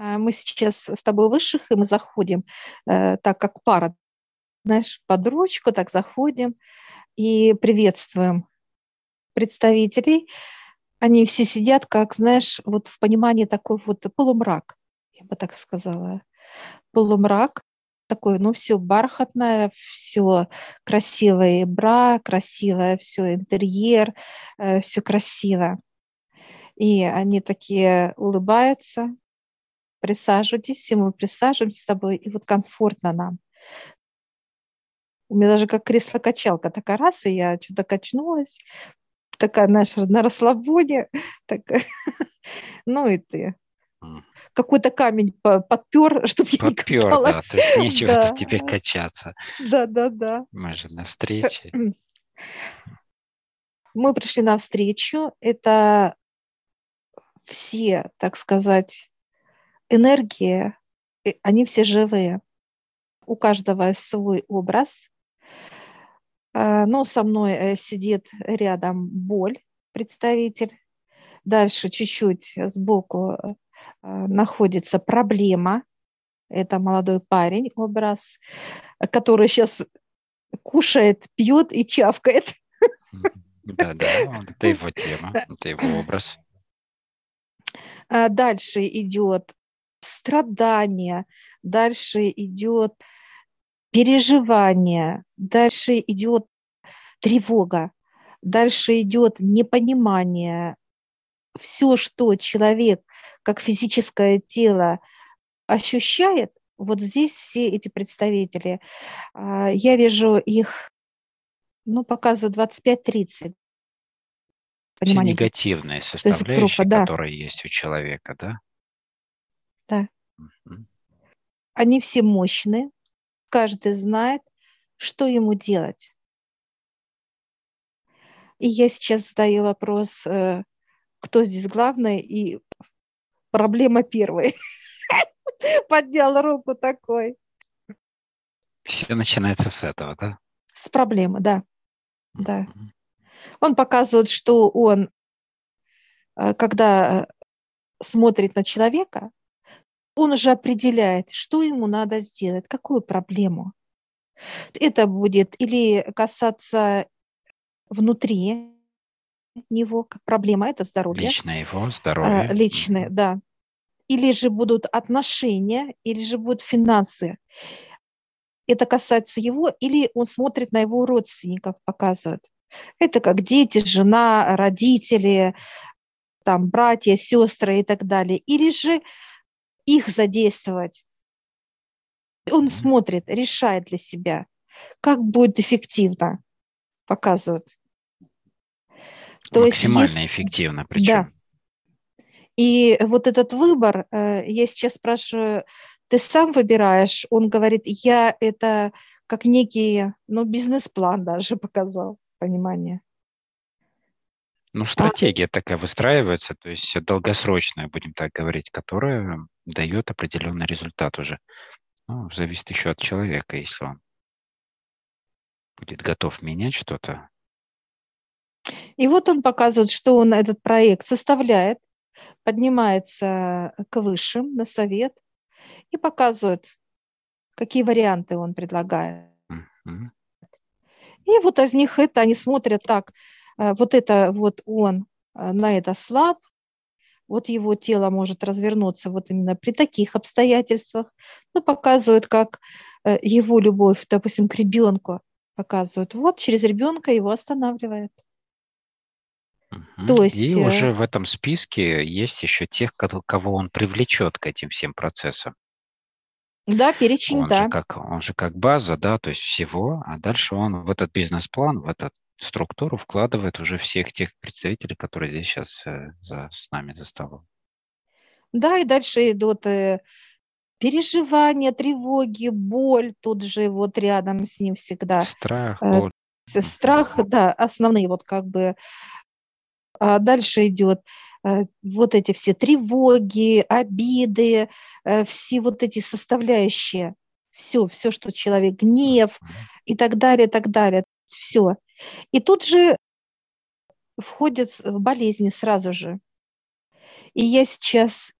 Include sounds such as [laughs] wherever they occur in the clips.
А, мы сейчас с тобой высших, и мы заходим э, так, как пара, знаешь, под ручку, так заходим и приветствуем представителей. Они все сидят, как, знаешь, вот в понимании такой вот полумрак, я бы так сказала. Полумрак, такое, ну, все бархатное, все красивое, бра, красивое, все интерьер, э, все красиво. И они такие улыбаются, присаживайтесь, и мы присаживаемся с тобой, и вот комфортно нам. У меня даже как кресло-качалка такая раз, и я что-то качнулась, такая, знаешь, на расслабоне, [laughs] так, ну и ты. Какой-то камень подпер, [laughs] чтобы я не Подпер, да, то есть нечего да. теперь качаться. Да, да, да. Мы же на встрече. Мы пришли на встречу, это все, так сказать, энергии, они все живые. У каждого свой образ. А, но со мной э, сидит рядом боль, представитель. Дальше чуть-чуть сбоку э, находится проблема. Это молодой парень, образ, который сейчас кушает, пьет и чавкает. Да, да, это [laughs] его тема, это его образ. А дальше идет страдание, дальше идет переживание, дальше идет тревога, дальше идет непонимание. Все, что человек как физическое тело ощущает, вот здесь все эти представители. А, я вижу их, ну, показываю 25-30. Все негативные составляющие, есть группа, да. которые есть у человека, да? Да. Они все мощные, каждый знает, что ему делать. И я сейчас задаю вопрос, э, кто здесь главный, и проблема первой. [laughs] Поднял руку такой. Все начинается с этого, да? С проблемы, да. Да. Он показывает, что он, э, когда э, смотрит на человека, он уже определяет, что ему надо сделать, какую проблему. Это будет или касаться внутри него, как проблема, это здоровье. Личное его здоровье. А, личное, да. Или же будут отношения, или же будут финансы. Это касается его, или он смотрит на его родственников, показывает. Это как дети, жена, родители, там, братья, сестры и так далее. Или же их задействовать. Он смотрит, решает для себя, как будет эффективно, показывают. То Максимально есть, эффективно причем. Да. И вот этот выбор, э, я сейчас спрашиваю, ты сам выбираешь? Он говорит, я это как некий, ну, бизнес-план даже [laughs] показал, понимание. Ну, стратегия а... такая выстраивается, то есть долгосрочная, будем так говорить, которая дает определенный результат уже. Ну, зависит еще от человека, если он будет готов менять что-то. И вот он показывает, что он этот проект составляет, поднимается к высшим на совет и показывает, какие варианты он предлагает. Mm-hmm. И вот из них это они смотрят так, вот это вот он э, на это слаб, вот его тело может развернуться вот именно при таких обстоятельствах. Ну, показывают, как э, его любовь, допустим, к ребенку показывают. Вот через ребенка его останавливает. Угу. То есть, И уже э, в этом списке есть еще тех, кого он привлечет к этим всем процессам. Да, перечень, он да. Же как, он же как база, да, то есть всего, а дальше он в этот бизнес-план, в этот структуру вкладывает уже всех тех представителей, которые здесь сейчас э, за, с нами за столом. Да, и дальше идут э, переживания, тревоги, боль, тут же вот рядом с ним всегда. Страх, э, боль. Страх, да, основные вот как бы. А дальше идет э, вот эти все тревоги, обиды, э, все вот эти составляющие, все, все, что человек, гнев и так далее, и так далее, все. И тут же входят в болезни сразу же. И я сейчас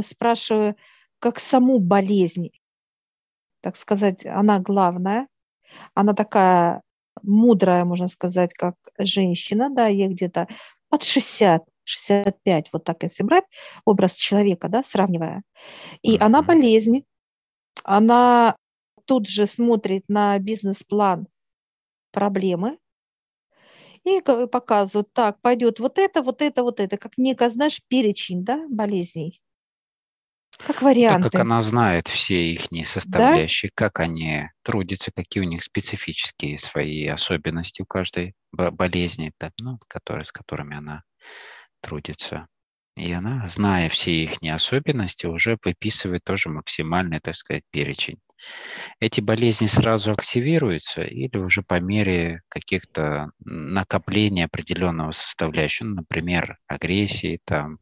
спрашиваю, как саму болезнь, так сказать, она главная, она такая мудрая, можно сказать, как женщина, да, ей где-то под 60, 65, вот так если брать образ человека, да, сравнивая. И mm-hmm. она болезнь, она тут же смотрит на бизнес-план проблемы и показывают, так, пойдет вот это, вот это, вот это, как некая, знаешь, перечень, да, болезней. Как варианты. Так как она знает все их составляющие, да? как они трудятся, какие у них специфические свои особенности у каждой болезни, да, ну, которые, с которыми она трудится. И она, зная все их особенности, уже выписывает тоже максимальный, так сказать, перечень. Эти болезни сразу активируются или уже по мере каких-то накопления определенного составляющего, ну, например, агрессии, там,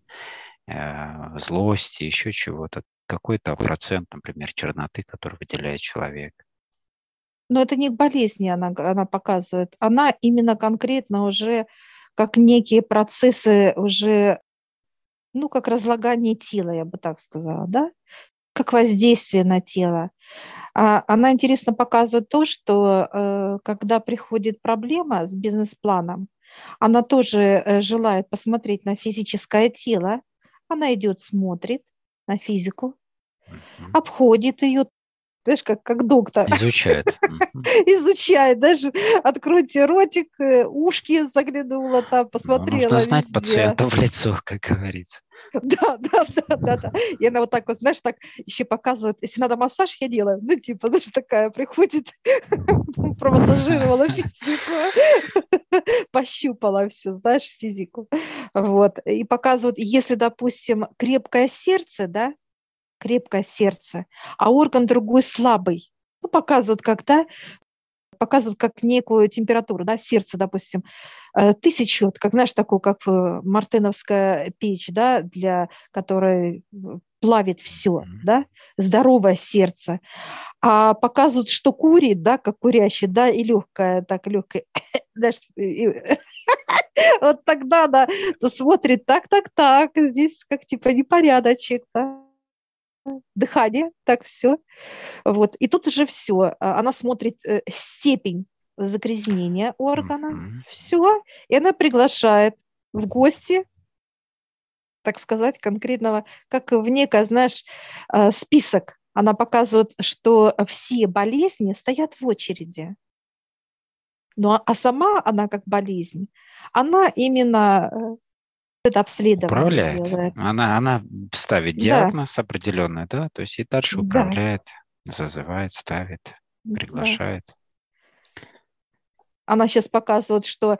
э, злости, еще чего-то, какой-то процент, например, черноты, который выделяет человек. Но это не болезни она, она показывает, она именно конкретно уже как некие процессы уже, ну, как разлагание тела, я бы так сказала, да, как воздействие на тело. А она интересно показывает то, что э, когда приходит проблема с бизнес-планом, она тоже э, желает посмотреть на физическое тело, она идет, смотрит на физику, обходит ее, знаешь, как, как доктор. Изучает. [laughs] Изучает. Даже откройте ротик, э, ушки заглянула там, посмотрела Нужно знать везде. пациента в лицо, как говорится. Да, да, да, да, да. И она вот так вот, знаешь, так еще показывает, если надо массаж, я делаю. Ну, типа, знаешь, такая приходит, [laughs] промассажировала физику, [laughs] пощупала все, знаешь, физику. Вот. И показывают, если, допустим, крепкое сердце, да, крепкое сердце, а орган другой слабый. Ну, показывают, как, да, показывают как некую температуру, да, сердце, допустим, э, тысячу, как, знаешь, такую, как э, мартыновская печь, да, для которой э, плавит все, да, здоровое сердце. А показывают, что курит, да, как курящий, да, и легкое, так легкое, [coughs] [laughs] вот тогда, да, то смотрит, так, так, так, здесь как типа непорядочек, да, дыхание, так все. Вот. И тут уже все. А, она смотрит э, степень загрязнения органа, mm-hmm. все, и она приглашает в гости, так сказать, конкретного, как в некое, знаешь, э, список. Она показывает, что все болезни стоят в очереди. Ну, а, а сама она как болезнь, она именно э, это обследование управляет. делает. Она, она ставит диагноз да. определенный, да, то есть и дальше управляет, да. зазывает, ставит, приглашает. Да. Она сейчас показывает, что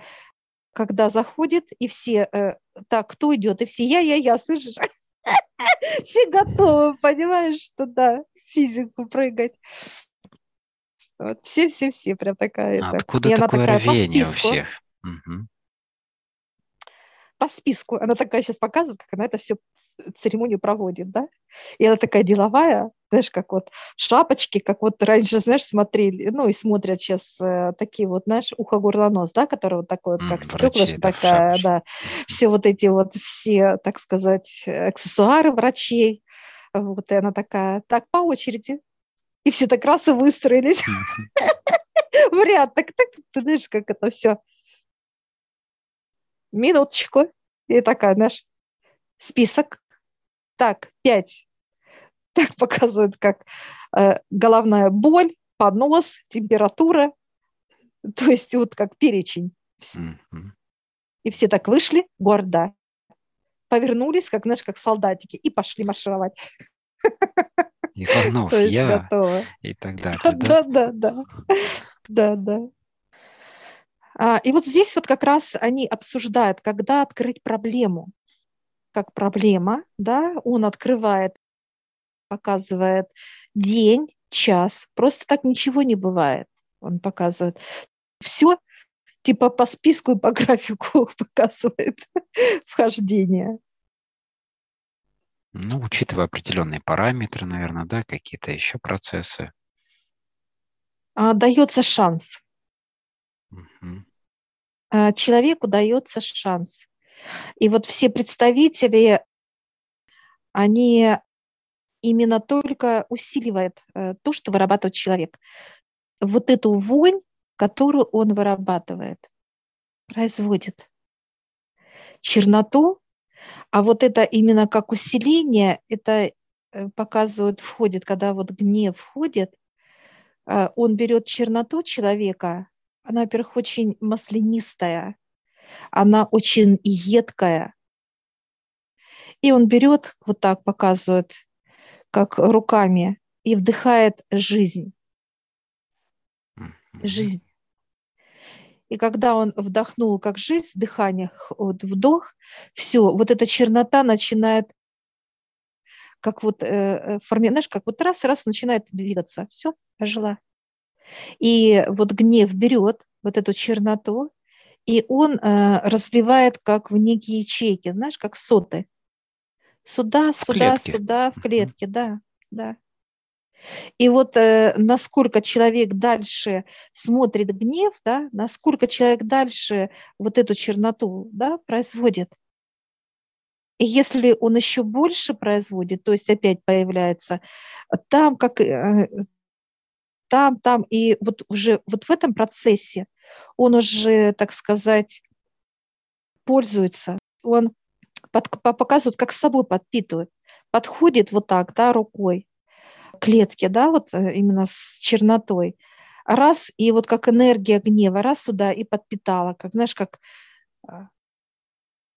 когда заходит, и все, э, так, кто идет, и все, я, я, я, слышишь? [laughs] Все готовы, понимаешь, что да, физику прыгать. Вот, все-все-все, прям такая. Откуда такое рвение у всех? Угу по списку. Она такая сейчас показывает, как она это все церемонию проводит, да? И она такая деловая, знаешь, как вот шапочки, как вот раньше, знаешь, смотрели, ну и смотрят сейчас э, такие вот, знаешь, ухо, горло, нос, да, которые вот такой вот, как стеклышко да, такая, да, все вот эти вот, все, так сказать, аксессуары врачей, вот, и она такая, так, по очереди, и все так раз и выстроились. [laughs] В ряд, так, так, ты знаешь, как это все минуточку. И такая, знаешь, список. Так, пять. [laughs] Так показывают, как э, головная боль, понос, температура. [laughs] То есть вот как перечень. Mm-hmm. И все так вышли гордо, повернулись, как, знаешь, как солдатики, и пошли маршировать. Иванов, [laughs] я готово. и так далее. Да, да, да, да, да, и вот здесь вот как раз они обсуждают, когда открыть проблему. Как проблема, да, он открывает, показывает день, час. Просто так ничего не бывает. Он показывает. Все типа по списку и по графику [laughs] показывает [laughs] вхождение. Ну, учитывая определенные параметры, наверное, да, какие-то еще процессы. А, дается шанс. Угу. Человеку дается шанс. И вот все представители они именно только усиливают э, то, что вырабатывает человек. Вот эту вонь, которую он вырабатывает, производит черноту, а вот это именно как усиление, это э, показывает, входит, когда вот гнев входит, э, он берет черноту человека, она, во-первых, очень маслянистая, она очень едкая. И он берет, вот так показывает, как руками, и вдыхает жизнь. Жизнь. И когда он вдохнул как жизнь, дыхание, вот вдох, все, вот эта чернота начинает как вот, э, э форми, знаешь, как вот раз-раз начинает двигаться. Все, ожила. И вот гнев берет вот эту черноту, и он э, разливает как в некие ячейки, знаешь, как соты. Сюда, в сюда, клетке. сюда, в клетке, да, да. И вот э, насколько человек дальше смотрит гнев, да, насколько человек дальше вот эту черноту да, производит. И если он еще больше производит, то есть опять появляется там, как э, там, там, и вот уже вот в этом процессе он уже, так сказать, пользуется, он под, показывает, как с собой подпитывает, подходит вот так, да, рукой, клетки, да, вот э, именно с чернотой, раз, и вот как энергия гнева, раз туда и подпитала, как, знаешь, как а,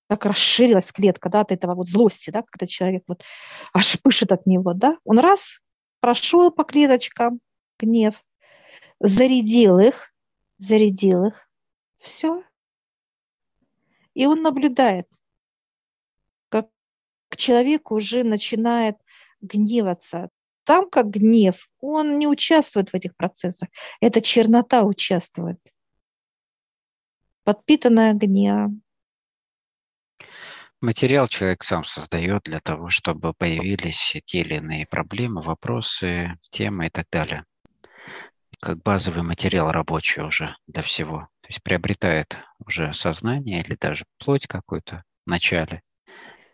так расширилась клетка, да, от этого вот злости, да, когда человек вот аж пышет от него, да, он раз прошел по клеточкам гнев, зарядил их, зарядил их, все, и он наблюдает, как человек уже начинает гневаться, там как гнев, он не участвует в этих процессах. Это чернота участвует. Подпитанная гневом. Материал человек сам создает для того, чтобы появились те или иные проблемы, вопросы, темы и так далее. Как базовый материал рабочий уже для всего. То есть приобретает уже сознание или даже плоть какую-то в начале –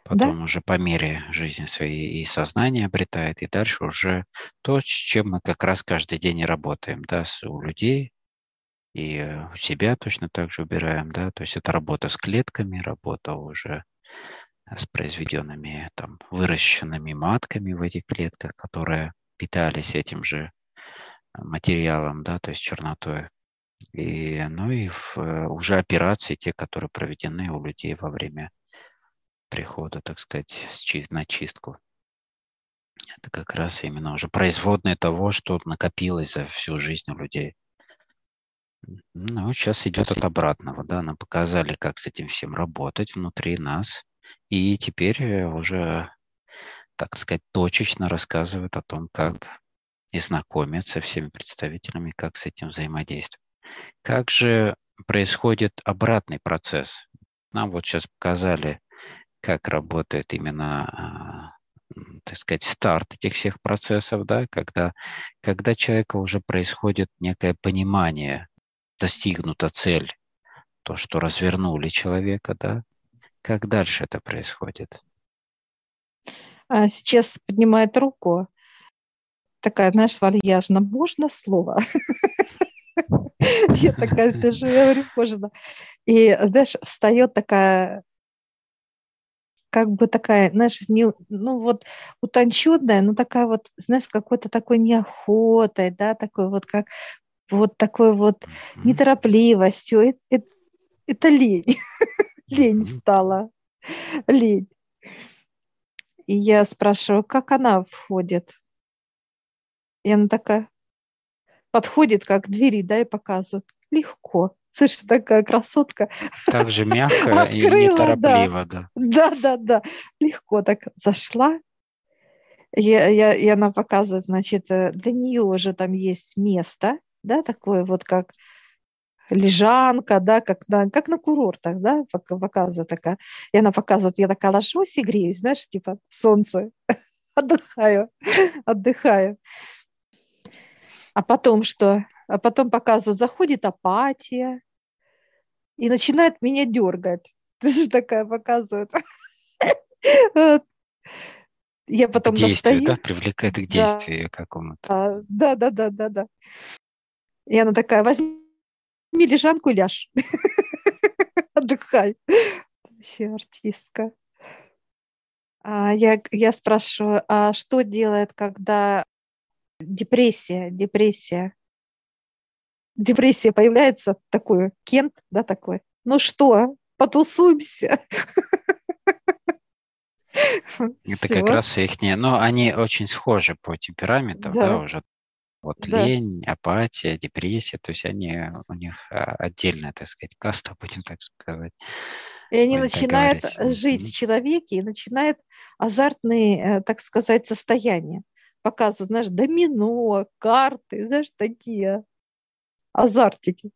потом да? уже по мере жизни своей и сознание обретает, и дальше уже то, с чем мы как раз каждый день и работаем, да, у людей, и э, у себя точно так же убираем, да, то есть это работа с клетками, работа уже с произведенными, там, выращенными матками в этих клетках, которые питались этим же материалом, да, то есть чернотой. И, ну и в, э, уже операции, те, которые проведены у людей во время прихода, так сказать, на чистку. Это как раз именно уже производное того, что накопилось за всю жизнь у людей. Ну, сейчас идет от обратного, да, нам показали, как с этим всем работать внутри нас, и теперь э, уже, так сказать, точечно рассказывают о том, как и знакомят со всеми представителями, как с этим взаимодействовать. Как же происходит обратный процесс? Нам вот сейчас показали как работает именно а, так сказать, старт этих всех процессов, да, когда, когда человека уже происходит некое понимание, достигнута цель, то, что развернули человека, да, как дальше это происходит? А сейчас поднимает руку, такая, знаешь, вальяжно, можно слово? Я такая сижу, я говорю, можно. И, знаешь, встает такая как бы такая, знаешь, не, ну вот утонченная, но такая вот, знаешь, с какой-то такой неохотой, да, такой вот как вот такой вот неторопливостью. Это, это, это лень. [laughs] лень стала. Лень. И я спрашиваю, как она входит? И она такая подходит как к двери, да, и показывает. Легко. Слышишь, такая красотка. Так же мягко и неторопливо, да. Да, да, да. Легко так зашла. Я, я, и она показывает, значит, э, для нее уже там есть место, да, такое вот как лежанка, да, как на, как на курортах, да, показывает такая. И она показывает, я такая ложусь и греюсь, знаешь, типа солнце, [laughs] отдыхаю, отдыхаю. А потом что? а потом показывают, заходит апатия и начинает меня дергать. [laughs] Ты же такая показывает. [laughs] Я потом достаю. да, привлекает к действию да. какому-то. Да, да, да, да, да. И она такая, возьми лежанку и ляжь. [laughs] Отдыхай. Вообще артистка. А я, я спрашиваю, а что делает, когда депрессия, депрессия, депрессия появляется, такой Кент, да, такой, ну что, потусуемся. Это как раз их не... Но они очень схожи по темпераменту, да, да уже. Вот да. лень, апатия, депрессия, то есть они, у них а, отдельная, так сказать, каста, будем так сказать. И они начинают жить в человеке и начинают азартные, э, так сказать, состояния. Показывают, знаешь, домино, карты, знаешь, такие азартики.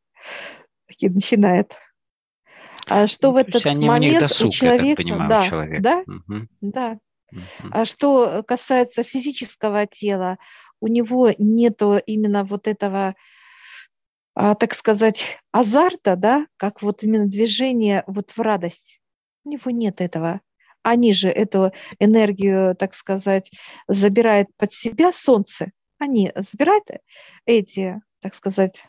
Такие начинают. А что ну, в этот момент досуг, у человека, понимаю, да, человек. да, угу. да. Угу. А что касается физического тела, у него нету именно вот этого, а, так сказать, азарта, да, как вот именно движение вот в радость. У него нет этого. Они же эту энергию, так сказать, забирают под себя солнце. Они забирают эти, так сказать,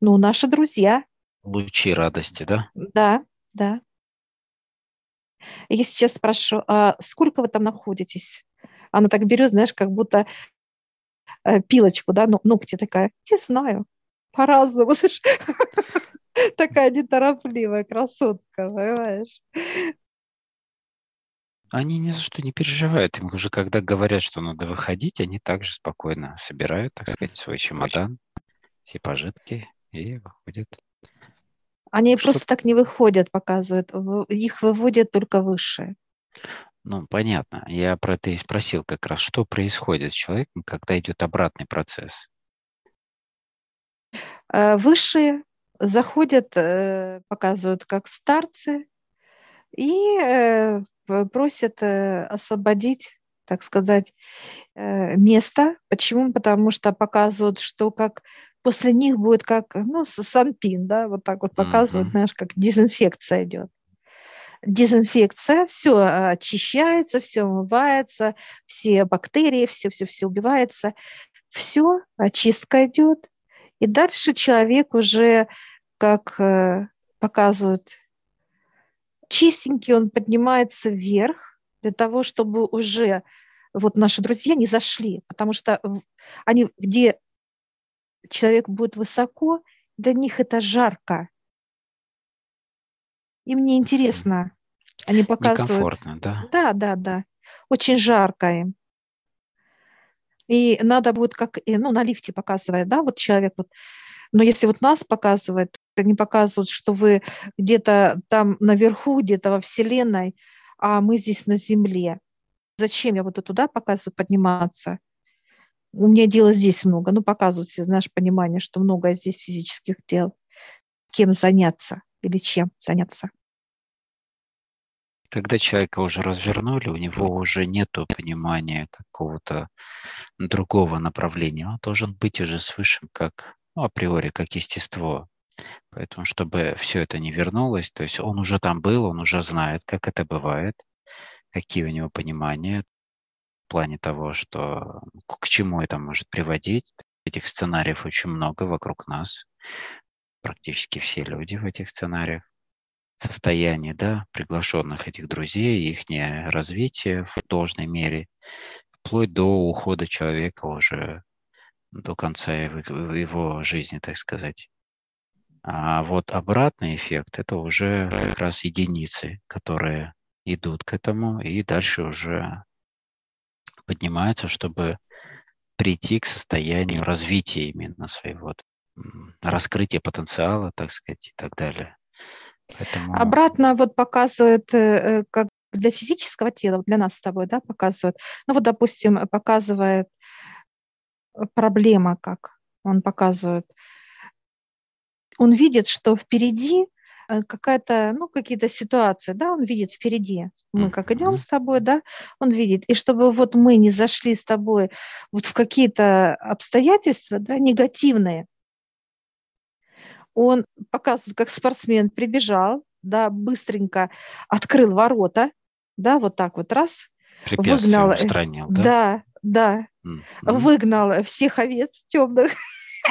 ну, наши друзья, Лучи радости, да? Да, да. Я сейчас спрошу, а сколько вы там находитесь? Она так берет, знаешь, как будто э, пилочку, да, ну, ногти такая. Не знаю, по-разному. [laughs] Такая неторопливая красотка, понимаешь? Они ни за что не переживают. Им уже когда говорят, что надо выходить, они также спокойно собирают, так сказать, свой чемодан, все пожитки и выходят. Они что... просто так не выходят, показывают. Их выводят только высшие. Ну, понятно. Я про это и спросил как раз, что происходит с человеком, когда идет обратный процесс. Э, высшие заходят, э, показывают как старцы и э, просят освободить, так сказать, место. Почему? Потому что показывают, что как после них будет как, ну, санпин, да, вот так вот показывают, mm-hmm. знаешь, как дезинфекция идет. Дезинфекция, все очищается, все умывается, все бактерии, все-все-все убивается, все, очистка идет. И дальше человек уже, как э, показывают, чистенький, он поднимается вверх для того, чтобы уже вот наши друзья не зашли, потому что они, где человек будет высоко, для них это жарко. Им не интересно. Они показывают. Некомфортно, да? Да, да, да. Очень жарко им. И надо будет, как ну, на лифте показывает, да, вот человек вот. Но если вот нас показывает, они показывают, что вы где-то там наверху, где-то во Вселенной, а мы здесь на Земле. Зачем я буду туда показываю подниматься? у меня дела здесь много. Ну, показывают знаешь, понимание, что много здесь физических дел. Кем заняться или чем заняться. Когда человека уже развернули, у него уже нет понимания какого-то другого направления. Он должен быть уже с высшим как ну, априори, как естество. Поэтому, чтобы все это не вернулось, то есть он уже там был, он уже знает, как это бывает, какие у него понимания, плане того, что к чему это может приводить. Этих сценариев очень много вокруг нас. Практически все люди в этих сценариях. Состояние да, приглашенных этих друзей, их развитие в должной мере, вплоть до ухода человека уже до конца его жизни, так сказать. А вот обратный эффект – это уже как раз единицы, которые идут к этому, и дальше уже поднимаются, чтобы прийти к состоянию развития именно своего, раскрытия потенциала, так сказать, и так далее. Поэтому... Обратно вот показывает, э, э, как для физического тела, для нас с тобой, да, показывает. Ну вот, допустим, показывает проблема, как он показывает. Он видит, что впереди Э, какая-то, ну, какие-то ситуации, да, он видит впереди. Мы как идем с тобой, да, он видит. И чтобы вот мы не зашли с тобой вот в какие-то обстоятельства, да, негативные, он показывает, как спортсмен прибежал, да, быстренько открыл ворота, да, вот так вот раз, выгнал, устранил, да? Да, да. Mm-hmm. Выгнал всех овец темных.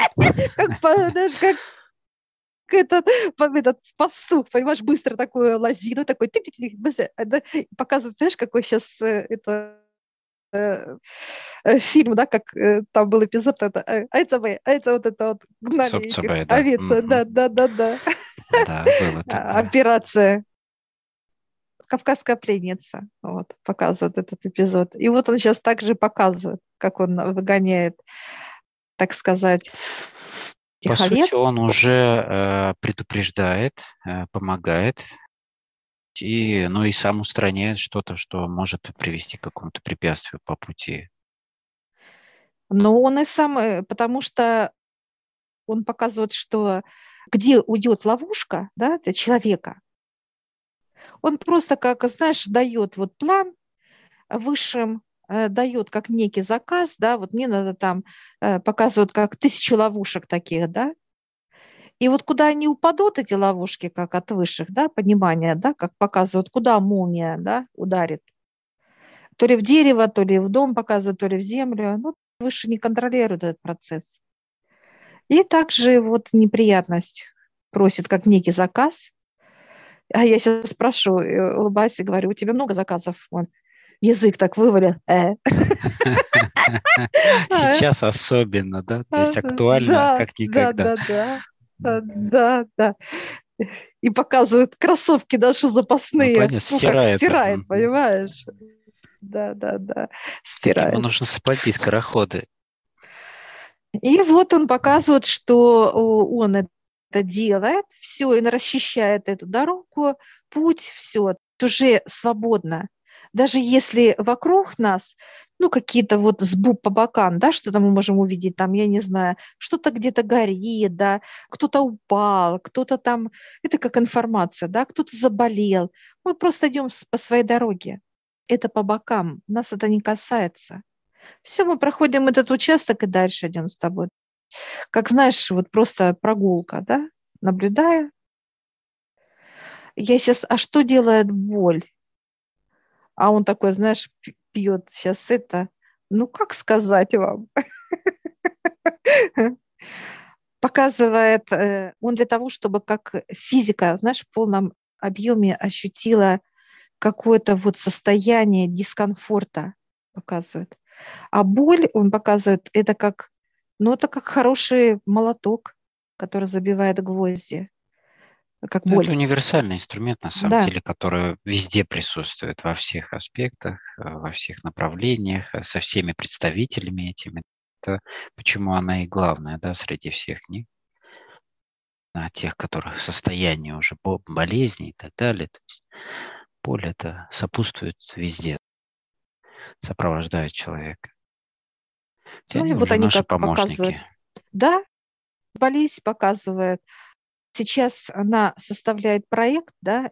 [laughs] Как, знаешь, как этот, этот пастух, понимаешь, быстро такую лозину, такой, показывает, знаешь, какой сейчас э, это э, э, фильм, да, как там был эпизод, это, а это мы, а это вот это вот гнали этих да. овец, да, да, да, да. Да, было [laughs] такое. Операция Кавказская пленница, вот, показывает этот эпизод. И вот он сейчас также показывает, как он выгоняет, так сказать, По сути, он уже э, предупреждает, э, помогает, и, ну и сам устраняет что-то, что может привести к какому-то препятствию по пути. Но он и сам, э, потому что он показывает, что где уйдет ловушка да, для человека, он просто, как, знаешь, дает вот план высшим, дает как некий заказ, да, вот мне надо там, э, показывают как тысячу ловушек таких, да, и вот куда они упадут, эти ловушки, как от высших, да, понимания, да, как показывают, куда молния, да, ударит. То ли в дерево, то ли в дом показывают, то ли в землю. Ну, выше не контролирует этот процесс. И также вот неприятность просит как некий заказ, а я сейчас спрашиваю, э, улыбаюсь и говорю, у тебя много заказов? Он, язык так вывалил. Э. [laughs] Сейчас особенно, да? То есть актуально, как никогда. Да, да, [laughs] да. Да, И показывают кроссовки даже запасные. Ну, понятно, стирает. стирает, понимаешь? Да, да, да. Стирает. Ему нужно сапоги, скороходы. И вот он показывает, что он это делает, все, и он расчищает эту дорогу, путь, все, уже свободно. Даже если вокруг нас, ну, какие-то вот сбуп по бокам, да, что-то мы можем увидеть, там, я не знаю, что-то где-то горит, да, кто-то упал, кто-то там, это как информация, да, кто-то заболел. Мы просто идем по своей дороге. Это по бокам, нас это не касается. Все, мы проходим этот участок и дальше идем с тобой как знаешь, вот просто прогулка, да, наблюдая. Я сейчас, а что делает боль? А он такой, знаешь, пьет сейчас это. Ну, как сказать вам? [laughs] Показывает э, он для того, чтобы как физика, знаешь, в полном объеме ощутила какое-то вот состояние дискомфорта, показывает. А боль он показывает, это как ну, это как хороший молоток, который забивает гвозди. Как боль. Это универсальный инструмент, на самом да. деле, который везде присутствует, во всех аспектах, э, во всех направлениях, э, со всеми представителями этими. Это почему она и главная, да, среди всех них. А тех, которых состояние уже болезни и так далее. То есть боль это сопутствует везде, сопровождает человека. Ну, и вот они как помощники. показывают. Да, болезнь показывает. Сейчас она составляет проект, да,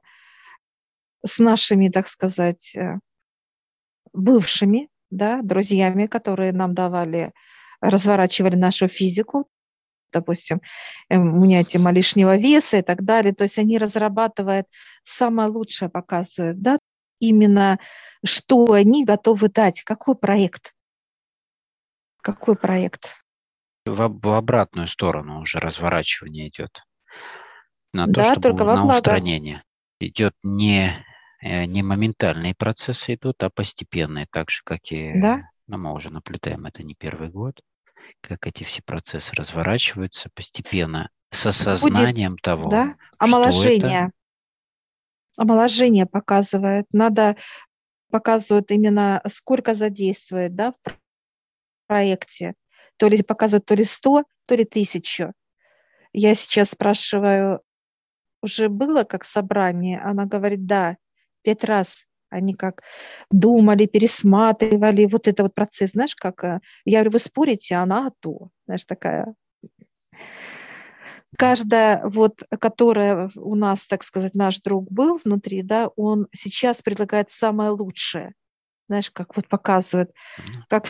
с нашими, так сказать, э, бывшими, да, друзьями, которые нам давали, разворачивали нашу физику, допустим, эм, у меня тема лишнего веса и так далее. То есть они разрабатывают самое лучшее, показывают, да, именно что они готовы дать, какой проект. Какой проект? В, в обратную сторону уже разворачивание идет. На то, да, чтобы только на устранение. Идет не, э, не моментальные процессы идут, а постепенные, так же, как и да? ну, мы уже наблюдаем это не первый год, как эти все процессы разворачиваются постепенно с осознанием Будет, того, да? Омоложение. Это... Омоложение показывает. Надо показывает именно сколько задействует да, в проекте. То ли показывают то ли 100, то ли 1000. Я сейчас спрашиваю, уже было как собрание? Она говорит, да, пять раз. Они как думали, пересматривали, вот это вот процесс, знаешь, как, э, я говорю, вы спорите, а она то, знаешь, такая. Каждая, вот, которая у нас, так сказать, наш друг был внутри, да, он сейчас предлагает самое лучшее, знаешь, как вот показывает, как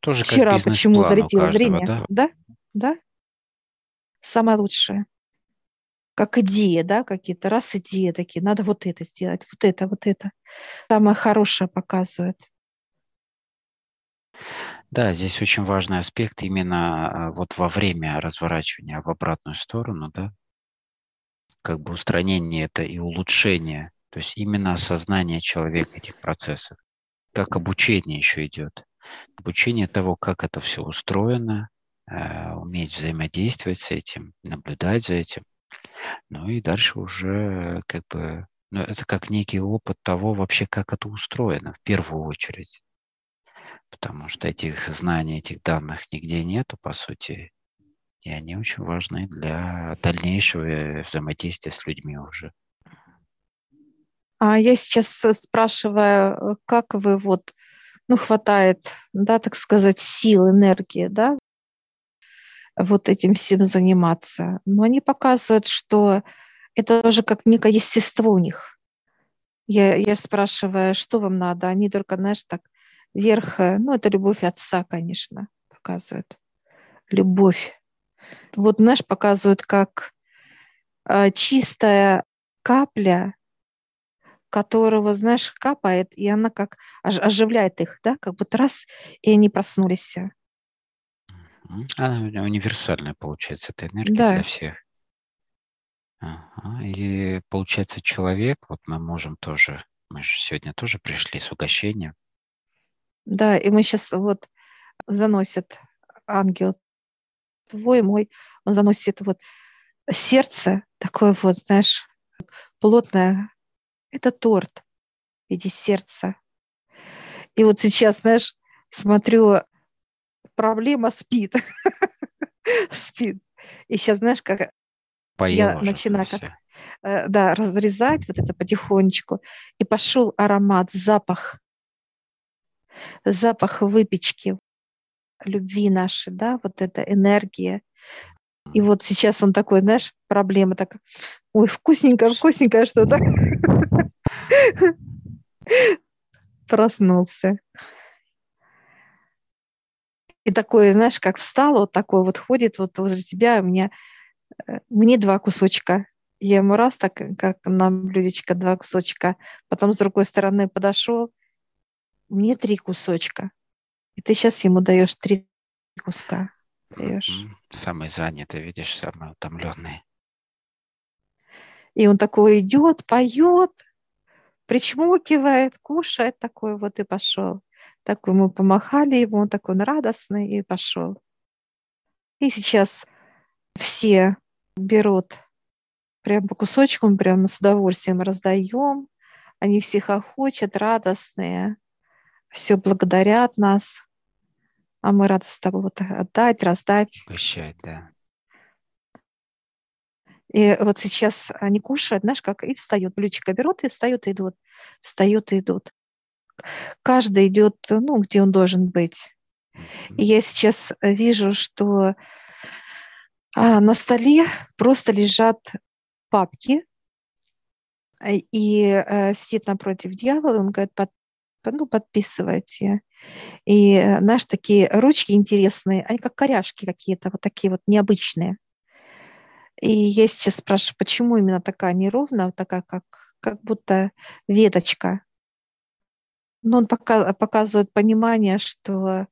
тоже Вчера почему залетело каждого, зрение. Да? да? Да? Самое лучшее. как идея, да, какие-то раз идеи такие, надо вот это сделать, вот это, вот это. Самое хорошее показывает. Да, здесь очень важный аспект именно а, вот во время разворачивания в обратную сторону, да, как бы устранение это и улучшение, то есть именно осознание человека этих процессов, как обучение еще идет, обучение того, как это все устроено, уметь взаимодействовать с этим, наблюдать за этим, ну и дальше уже как бы, ну это как некий опыт того вообще, как это устроено в первую очередь потому что этих знаний, этих данных нигде нету, по сути, и они очень важны для дальнейшего взаимодействия с людьми уже. А я сейчас спрашиваю, как вы вот, ну, хватает, да, так сказать, сил, энергии, да, вот этим всем заниматься. Но они показывают, что это уже как некое естество у них. Я, я спрашиваю, что вам надо? Они только, знаешь, так верх, э, ну, это любовь отца, конечно, показывает. Любовь. Вот, знаешь, показывают, как э, чистая капля, которого, знаешь, капает, и она как оживляет их, да, как будто раз, и они проснулись. Она универсальная, получается, эта энергия да. для всех. Ага. И получается, человек, вот мы можем тоже, мы же сегодня тоже пришли с угощением, да, и мы сейчас вот заносит ангел твой, мой, он заносит вот сердце такое вот, знаешь, плотное. Это торт в виде сердца. И вот сейчас, знаешь, смотрю, проблема спит. [laughs] спит. И сейчас, знаешь, как Поела я начинаю как, э, да, разрезать вот это потихонечку. И пошел аромат, запах запах выпечки, любви нашей, да, вот эта энергия. И вот сейчас он такой, знаешь, проблема такая, ой, вкусненькое, вкусненькое что-то. [laughs] Проснулся. И такой, знаешь, как встал, вот такой вот ходит вот возле тебя, у меня, э, мне два кусочка. Я ему раз так, как на блюдечко, два кусочка. Потом с другой стороны подошел, мне три кусочка. И ты сейчас ему даешь три куска. Даешь. Самый занятый, видишь, самый утомленный. И он такой идет, поет, причмокивает, кушает такой вот и пошел. Такой мы помахали ему, он такой он радостный и пошел. И сейчас все берут прям по кусочкам, прям с удовольствием раздаем. Они все хохочут, радостные все благодарят нас, а мы рады с тобой вот отдать, раздать. Прощать, да. И вот сейчас они кушают, знаешь, как и встают, блюдечко берут и встают и идут, встают и идут. Каждый идет, ну, где он должен быть. И я сейчас вижу, что а, на столе просто лежат папки, и э, сидит напротив дьявола, он говорит, ну, подписывайте. И, э, знаешь, такие ручки интересные, они как коряшки какие-то, вот такие вот необычные. И я сейчас спрашиваю, почему именно такая неровная, вот такая, как, как будто веточка. Но он пока, показывает понимание, что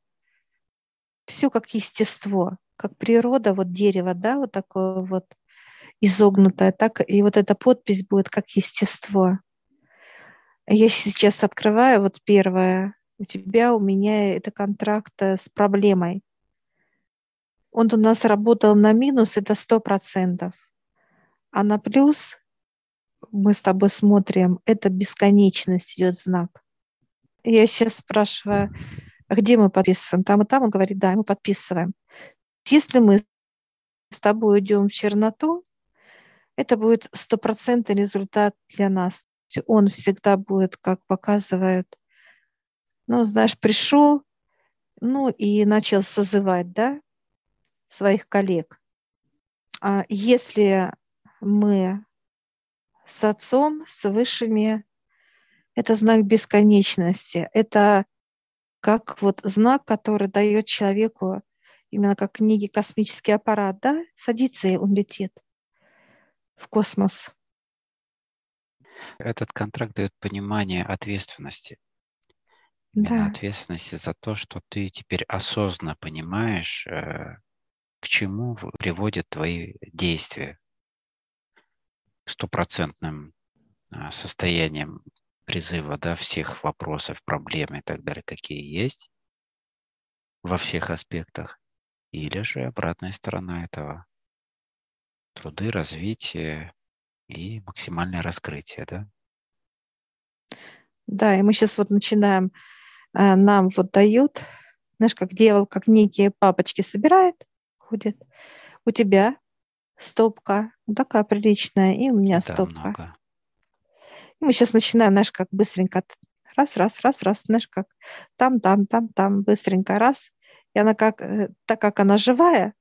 все как естество, как природа, вот дерево, да, вот такое вот изогнутое, так и вот эта подпись будет как естество. Я сейчас открываю, вот первое, у тебя, у меня это контракт э, с проблемой. Он у нас работал на минус, это сто процентов. А на плюс мы с тобой смотрим, это бесконечность идет знак. Я сейчас спрашиваю, а где мы подписываем? Там и там он говорит, да, мы подписываем. Если мы с тобой идем в черноту, это будет стопроцентный результат для нас он всегда будет, как показывает, ну, знаешь, пришел, ну, и начал созывать, да, своих коллег. А если мы с отцом, с высшими, это знак бесконечности. Это как вот знак, который дает человеку, именно как книги «Космический аппарат», да, садится и он летит. в космос. Этот контракт дает понимание ответственности. Именно Да, ответственности за то, что ты теперь осознанно понимаешь, э, к чему приводят твои действия. Стопроцентным а, состоянием призыва да, всех вопросов, проблем и так далее, какие есть во всех аспектах. Или же обратная сторона этого. Труды, развитие и максимальное раскрытие. Да? да, и мы сейчас вот начинаем, э, нам вот дают, знаешь, как дьявол, как некие папочки собирает, ходит. У тебя стопка, ну, такая приличная, и у меня Да, стопка. много. Мы сейчас начинаем, знаешь, как быстренько, раз, раз, раз, раз, знаешь, как там, там, там, там, быстренько, раз. И она как, э, так как она живая,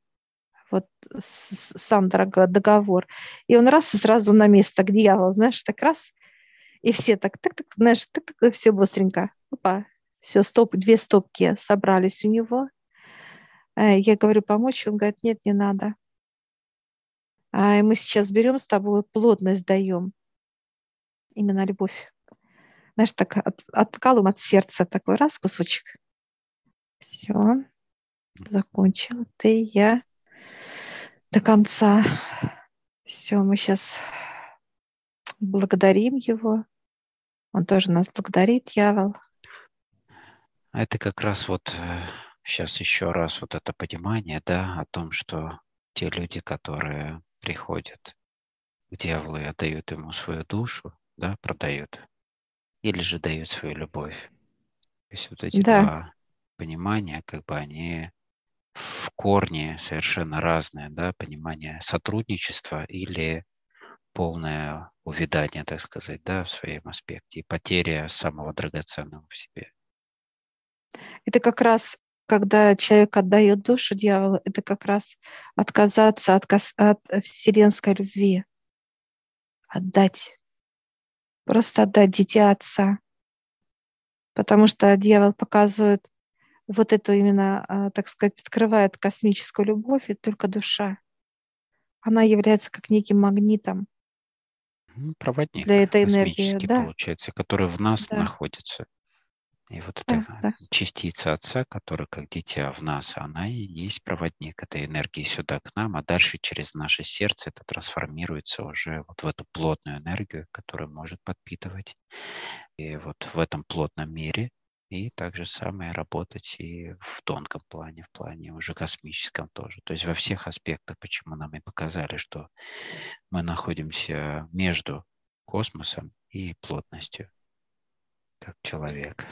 вот сам дорого- договор, и он раз и сразу на место к дьяволу, знаешь, так раз, и все так, так, так, знаешь, так, так, все быстренько. Опа, все, стоп, две стопки собрались у него. Э, Я говорю, помочь? Он говорит, нет, не надо. А, мы сейчас берем с тобой плотность даем. Именно любовь. Знаешь, так от, откалываем от сердца такой раз кусочек. Все, закончил. Ты, я до конца. Все, мы сейчас благодарим его. Он тоже нас благодарит, дьявол. А это как раз вот сейчас еще раз вот это понимание, да, о том, что те люди, которые приходят к дьяволу и отдают ему свою душу, да, продают, или же дают свою любовь. То есть вот эти Да. два понимания, как бы они в корне совершенно разные, да, понимание сотрудничества или полное увядание, так сказать, да, в своем аспекте, и потеря самого драгоценного в себе. Это как раз, когда человек отдает душу дьяволу, это как раз отказаться от, от вселенской любви. Отдать. Просто отдать дитя отца. Потому что дьявол показывает вот эту именно, а, так сказать, открывает космическую любовь, и только душа. Она является как неким магнитом. Ну, Проводник Для этой энергии, да. получается, который в нас Да. находится. И вот Да, эта да. частица Отца, которая как дитя в нас, она и есть проводник этой энергии сюда к нам, а дальше через наше сердце это трансформируется уже вот в эту плотную энергию, которая может подпитывать. И вот в этом плотном мире и так же самое работать и в тонком плане, в плане уже космическом тоже. То есть во всех аспектах, почему нам и показали, что мы находимся между космосом и плотностью, как человек.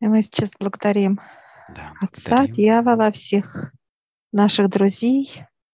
И мы сейчас благодарим Да, Отца, благодарим. дьявола, всех наших друзей,